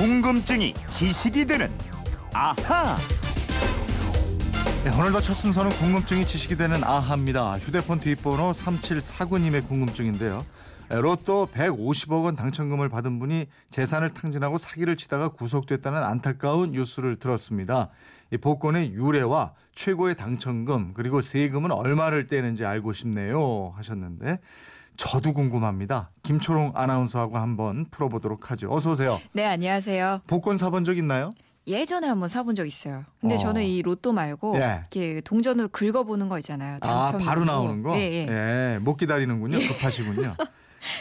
궁금증이 지식이 되는 아하. 네, 오늘도 첫 순서는 궁금증이 지식이 되는 아하입니다. 휴대폰 뒷번호 3749님의 궁금증인데요. 네, 로또 150억 원 당첨금을 받은 분이 재산을 탕진하고 사기를 치다가 구속됐다는 안타까운 뉴스를 들었습니다. 이 복권의 유래와 최고의 당첨금 그리고 세금은 얼마를 떼는지 알고 싶네요 하셨는데 저도 궁금합니다. 김초롱 아나운서하고 한번 풀어보도록 하죠. 어서 오세요. 네, 안녕하세요. 복권 사본 적 있나요? 예전에 한번 사본 적 있어요. 근데 어. 저는 이 로또 말고 예. 이렇게 동전을 긁어보는 거 있잖아요. 아 바로 이거. 나오는 거? 예, 예. 예, 못 기다리는군요. 급하시군요.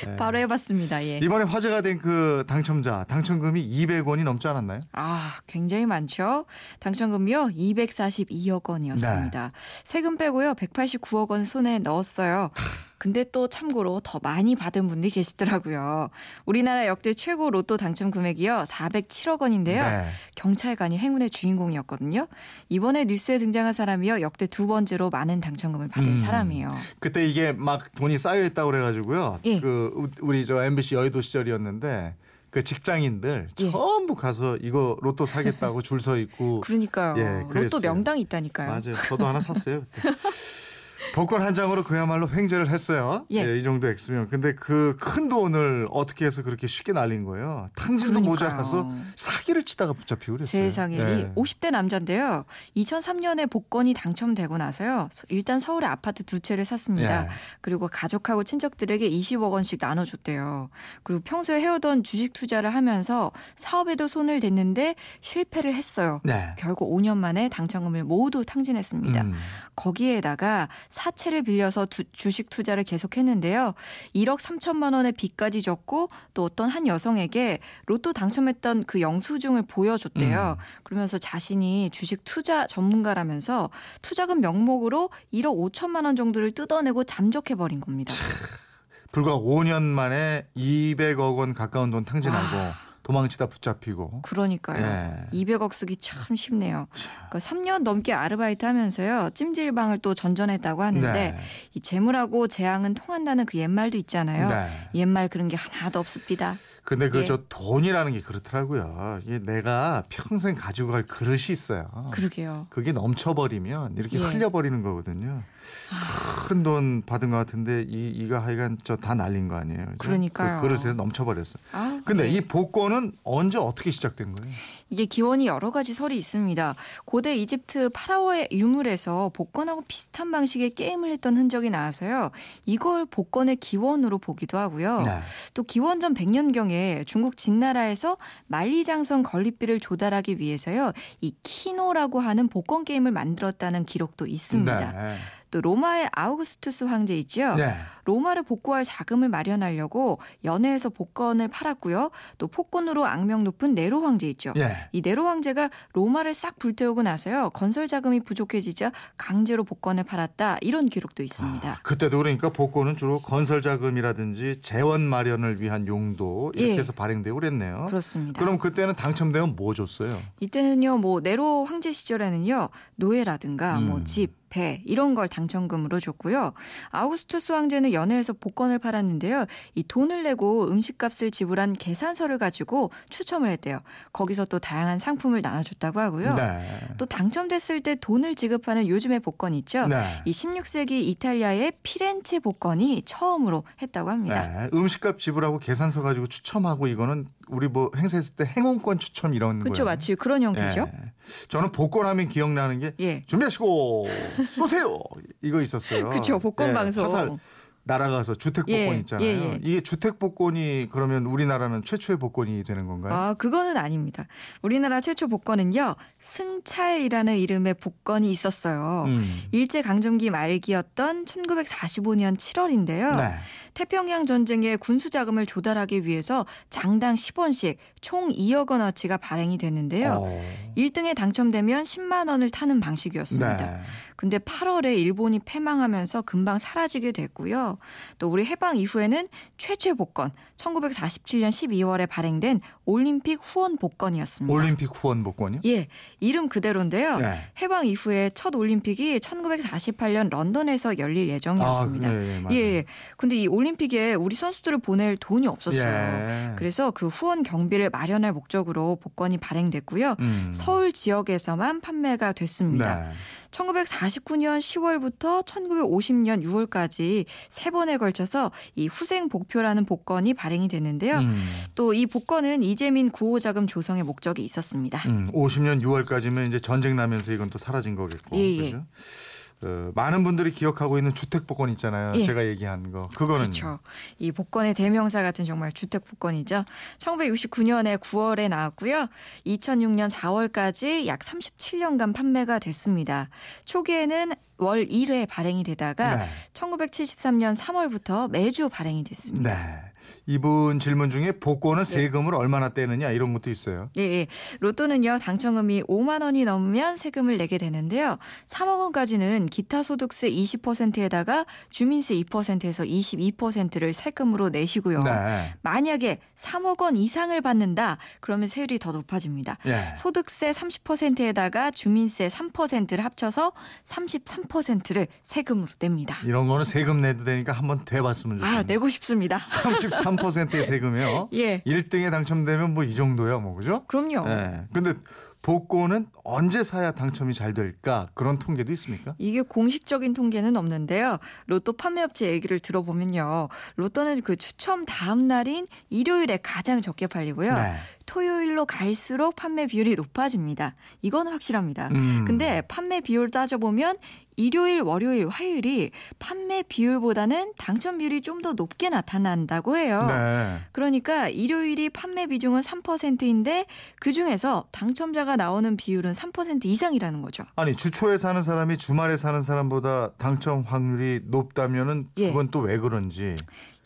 예. 바로 해봤습니다. 예. 이번에 화제가 된 그 당첨자 당첨금이 200원이 넘지 않았나요? 아, 굉장히 많죠. 당첨금이요. 242억 원이었습니다. 네. 세금 빼고요. 189억 원 손에 넣었어요. 근데 또 참고로 더 많이 받은 분들이 계시더라고요. 우리나라 역대 최고 로또 당첨 금액이요. 407억 원인데요. 네. 경찰관이 행운의 주인공이었거든요. 이번에 뉴스에 등장한 사람이요. 역대 두 번째로 많은 당첨금을 받은 음. 사람이에요. 그때 이게 막 돈이 쌓여 있다고 그래 가지고요. 예. 그 우- 우리 저 MBC 여의도 시절이었는데 그 직장인들 예. 전부 가서 이거 로또 사겠다고 줄 서 있고 그러니까요. 예, 로또. 명당이 있다니까요. 맞아요. 저도 하나 샀어요. 그때. 복권 한 장으로 그야말로 횡재를 했어요. 예. 이 정도 액수면. 근데 그 큰 돈을 어떻게 해서 그렇게 쉽게 날린 거예요. 탕진도. 모자라서 사기를 치다가 붙잡히고 그랬어요. 세상에 예. 이 50대 남자인데요. 2003년에 복권이 당첨되고 나서요. 서- 일단 서울에 아파트 두 채를 샀습니다. 예. 그리고 가족하고 친척들에게 20억 원씩 나눠줬대요. 그리고 평소에 해오던 주식 투자를 하면서 사업에도 손을 댔는데 실패를 했어요. 네. 결국 5년 만에 당첨금을 모두 탕진했습니다. 음. 거기에다가 사채를 빌려서 두- 주식 투자를 계속했는데요. 1억 3천만 원의 빚까지 졌고 또 어떤 한 여성에게 로또 당첨했던 그 영수증을 보여줬대요. 음. 그러면서 자신이 주식 투자 전문가라면서 투자금 명목으로 1억 5천만 원 정도를 뜯어내고 잠적해 버린 겁니다. 불과 5년 만에 200억 원 가까운 돈 탕진하고 도망치다 붙잡히고. 그러니까요. 예. 200억 쓰기 참 쉽네요. 그러니까 3년 넘게 아르바이트 하면서요. 찜질방을 또 전전했다고 하는데 네. 이 재물하고 재앙은 통한다는 그 옛말도 있잖아요. 네. 옛말 그런 게 하나도 없습니다. 근데 그 예. 저 돈이라는 게 그렇더라고요. 이게 내가 평생 가지고 갈 그릇이 있어요. 그러게요. 그게 넘쳐버리면 이렇게 예. 흘려버리는 거거든요. 큰돈 받은 것 같은데 이 이거 하여간 저 다 날린 거 아니에요. 그죠? 그러니까요. 그 그릇에서 넘쳐버렸어. 아, 근데 네. 이 복권은 언제 어떻게 시작된 거예요? 이게 기원이 여러 가지 설이 있습니다. 고대 이집트 파라오의 유물에서 복권하고 비슷한 방식의 게임을 했던 흔적이 나와서요. 이걸 복권의 기원으로 보기도 하고요. 네. 또 기원전 100년경에 중국 진나라에서 만리장성 건립비를 조달하기 위해서요. 이 키노라고 하는 복권 게임을 만들었다는 기록도 있습니다. 네. 또 로마의 아우구스투스 황제 있죠. 네. 로마를 복구할 자금을 마련하려고 연해에서 복권을 팔았고요. 또 폭군으로 악명 높은 네로 황제 있죠. 예. 이 네로 황제가 로마를 싹 불태우고 나서요. 건설 자금이 부족해지자 강제로 복권을 팔았다. 이런 기록도 있습니다. 아, 그때도 그러니까 복권은 주로 건설 자금이라든지 재원 마련을 위한 용도 이렇게 예. 해서 발행되고 그랬네요. 그렇습니다. 그럼 그때는 당첨되면 뭐 줬어요? 이때는요, 뭐 네로 황제 시절에는요, 노예라든가 음. 뭐 집, 배 이런 걸 당첨금으로 줬고요. 아우구스투스 황제는 연회에서 복권을 팔았는데요. 이 돈을 내고 음식값을 지불한 계산서를 가지고 추첨을 했대요. 거기서 또 다양한 상품을 나눠줬다고 하고요. 네. 또 당첨됐을 때 돈을 지급하는 요즘의 복권 있죠. 네. 이 16세기 이탈리아의 피렌체 복권이 처음으로 했다고 합니다. 네. 음식값 지불하고 계산서 가지고 추첨하고 이거는 우리 뭐 행사했을 때 행운권 추첨 이런 그렇죠, 거예요. 마치 그런 형태죠. 예. 저는 복권하면 기억나는 게 예. 준비하시고 쏘세요 이거 있었어요. 그쵸, 복권 예, 방송. 화살 날아가서 주택 복권 예, 있잖아요. 예, 예. 이게 주택 복권이 그러면 우리나라는 최초의 복권이 되는 건가요? 아, 그거는 아닙니다. 우리나라 최초 복권은요, 승찰이라는 이름의 복권이 있었어요. 음. 일제 강점기 말기였던 1945년 7월인데요. 네. 태평양 전쟁에 군수 자금을 조달하기 위해서 장당 10원씩 총 2억 원어치가 발행이 됐는데요. 어. 1등에 당첨되면 10만 원을 타는 방식이었습니다. 네. 근데 8월에 일본이 패망하면서 금방 사라지게 됐고요. 또 우리 해방 이후에는 최초의 복권 1947년 12월에 발행된 올림픽 후원 복권이었습니다. 올림픽 후원 복권이요? 예, 이름 그대로인데요. 네. 해방 이후에 첫 올림픽이 1948년 런던에서 열릴 예정이었습니다. 아, 예, 예, 맞아요. 예, 예. 근데 이 올림픽에 우리 선수들을 보낼 돈이 없었어요. 예. 그래서 그 후원 경비를 마련할 목적으로 복권이 발행됐고요. 음. 서울 지역에서만 판매가 됐습니다. 네. 1949년 10월부터 1950년 6월까지 세 번에 걸쳐서 이 후생 복표라는 복권이 발행이 됐는데요. 음. 또이 복권은 이재민 구호 자금 조성의 목적이 있었습니다. 음, 50년 6월까지면 이제 전쟁 나면서 이건 또 사라진 거겠고. 예, 예. 그죠? 어, 많은 분들이 기억하고 있는 주택 복권 있잖아요. 예. 제가 얘기한 거. 그거는 그렇죠. 이 복권의 대명사 같은 정말 주택 복권이죠. 1969년에 9월에 나왔고요. 2006년 4월까지 약 37년간 판매가 됐습니다. 초기에는 월 1회 발행이 되다가 네. 1973년 3월부터 매주 발행이 됐습니다. 네. 이분 질문 중에 복권은 세금을 얼마나 떼느냐 이런 것도 있어요. 예, 예. 로또는요, 당첨금이 5만 원이 넘으면 세금을 내게 되는데요. 3억 원까지는 기타 소득세 20%에다가 주민세 2%에서 22%를 세금으로 내시고요. 네. 만약에 3억 원 이상을 받는다, 그러면 세율이 더 높아집니다. 예. 소득세 30%에다가 주민세 3%를 합쳐서 33%를 세금으로 냅니다. 이런 거는 세금 내도 되니까 한번 돼봤으면 좋겠네요. 아, 내고 싶습니다. 33%의 세금이요. 예. 1등에 당첨되면 뭐 이 정도야, 뭐 그죠? 그럼요. 예. 근데 복권은 언제 사야 당첨이 잘 될까? 그런 통계도 있습니까? 이게 공식적인 통계는 없는데요. 로또 판매업체 얘기를 들어보면요. 로또는 그 추첨 다음 날인 일요일에 가장 적게 팔리고요. 네. 토요일로 갈수록 판매 비율이 높아집니다. 이건 확실합니다. 음. 근데 판매 비율 따져보면 일요일, 월요일, 화요일이 판매 비율보다는 당첨 비율이 좀 더 높게 나타난다고 해요. 네. 그러니까 일요일이 판매 비중은 3%인데 그 중에서 당첨자가 나오는 비율은 3% 이상이라는 거죠. 아니 주초에 사는 사람이 주말에 사는 사람보다 당첨 확률이 높다면은 예. 그건 또왜 그런지.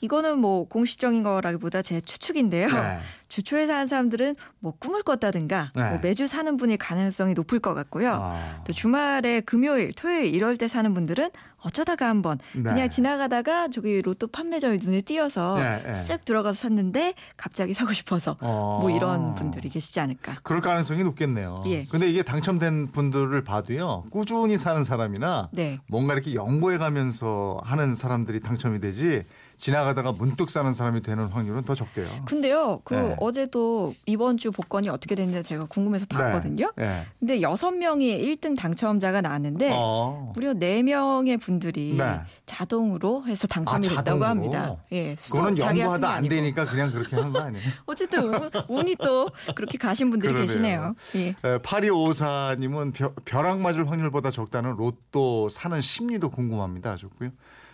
이거는 뭐 공식적인 거라기보다 제 추측인데요. 네. 주초에 사는 사람들은 뭐 꿈을 꿨다든가 네. 뭐 매주 사는 분일 가능성이 높을 것 같고요. 아. 또 주말에 금요일, 토요일 이럴 때 사는 분들은 어쩌다가 한번 네. 그냥 지나가다가 저기 로또 판매점이 눈에 띄어서 네, 네. 쓱 들어가서 샀는데 갑자기 사고 싶어서 어. 뭐 이런 분들이 계시지 않을까. 그럴 가능성이 높겠네요. 예. 근데 이게 당첨된 분들을 봐도요. 꾸준히 사는 사람이나 네. 뭔가 이렇게 연구해 가면서 하는 사람들이 당첨이 되지 지나가다가 문득 사는 사람이 되는 확률은 더 적대요. 근데요, 그 네. 어제도 이번 주 복권이 어떻게 됐는지 제가 궁금해서 봤거든요. 네. 근데 여섯 명이 1등 당첨자가 나왔는데 어. 무려 네 명의 분들이 네. 자동으로 해서 당첨이 아, 됐다고 자동으로? 합니다. 예, 그거는 연구하다 게 안. 되니까 그냥 그렇게 한 거 아니에요? 어쨌든 운, 운이 또 그렇게 가신 분들이 그러네요. 계시네요. 예. 8254님은 벼락 맞을 확률보다 적다는 로또 사는 심리도 궁금합니다. 하셨고요.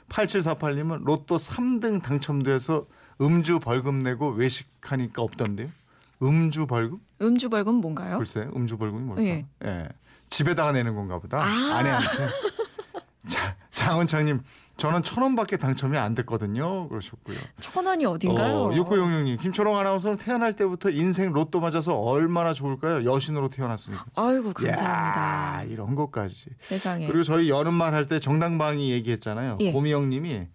8748님은 로또 3등 당첨돼서 음주 벌금 내고 외식하니까 없던데요. 음주 벌금? 음주 벌금 뭔가요? 글쎄, 음주 벌금이 뭘까? 예. 예. 집에다가 내는 건가 보다. 아. 아내한테. 자, 장원창님, 저는 천 원밖에 당첨이 안 됐거든요. 그러셨고요. 천 원이 어딘가요? 어, 6966님, 김초롱 아나운서는 태어날 때부터 인생 로또 맞아서 얼마나 좋을까요? 여신으로 태어났으니까. 아이고 감사합니다. 이야, 이런 것까지. 세상에. 그리고 저희 여름말 할 때 정당방위 얘기했잖아요. 예. 고미영님이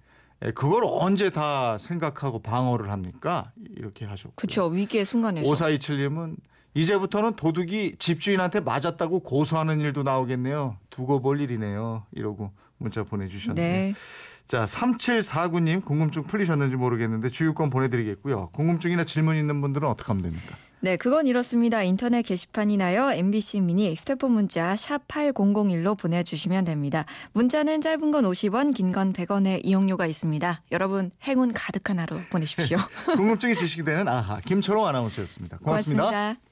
예, 그걸 언제 다 생각하고 방어를 합니까? 이렇게 하셨고. 그렇죠. 위기의 순간에서. 5427님은 이제부터는 도둑이 집주인한테 맞았다고 고소하는 일도 나오겠네요. 두고 볼 일이네요. 이러고 문자 보내주셨네요. 네. 자, 3749님 궁금증 풀리셨는지 모르겠는데 주유권 보내드리겠고요. 궁금증이나 질문 있는 분들은 어떻게 하면 됩니까? 네, 그건 이렇습니다. 인터넷 게시판이나요. MBC 미니 휴대폰 문자 샵 8001로 보내주시면 됩니다. 문자는 짧은 건 50원, 긴 건 100원의 이용료가 있습니다. 여러분 행운 가득한 하루 보내십시오. 궁금증이 지식이 되는 아하 김초롱 아나운서였습니다. 고맙습니다. 고맙습니다.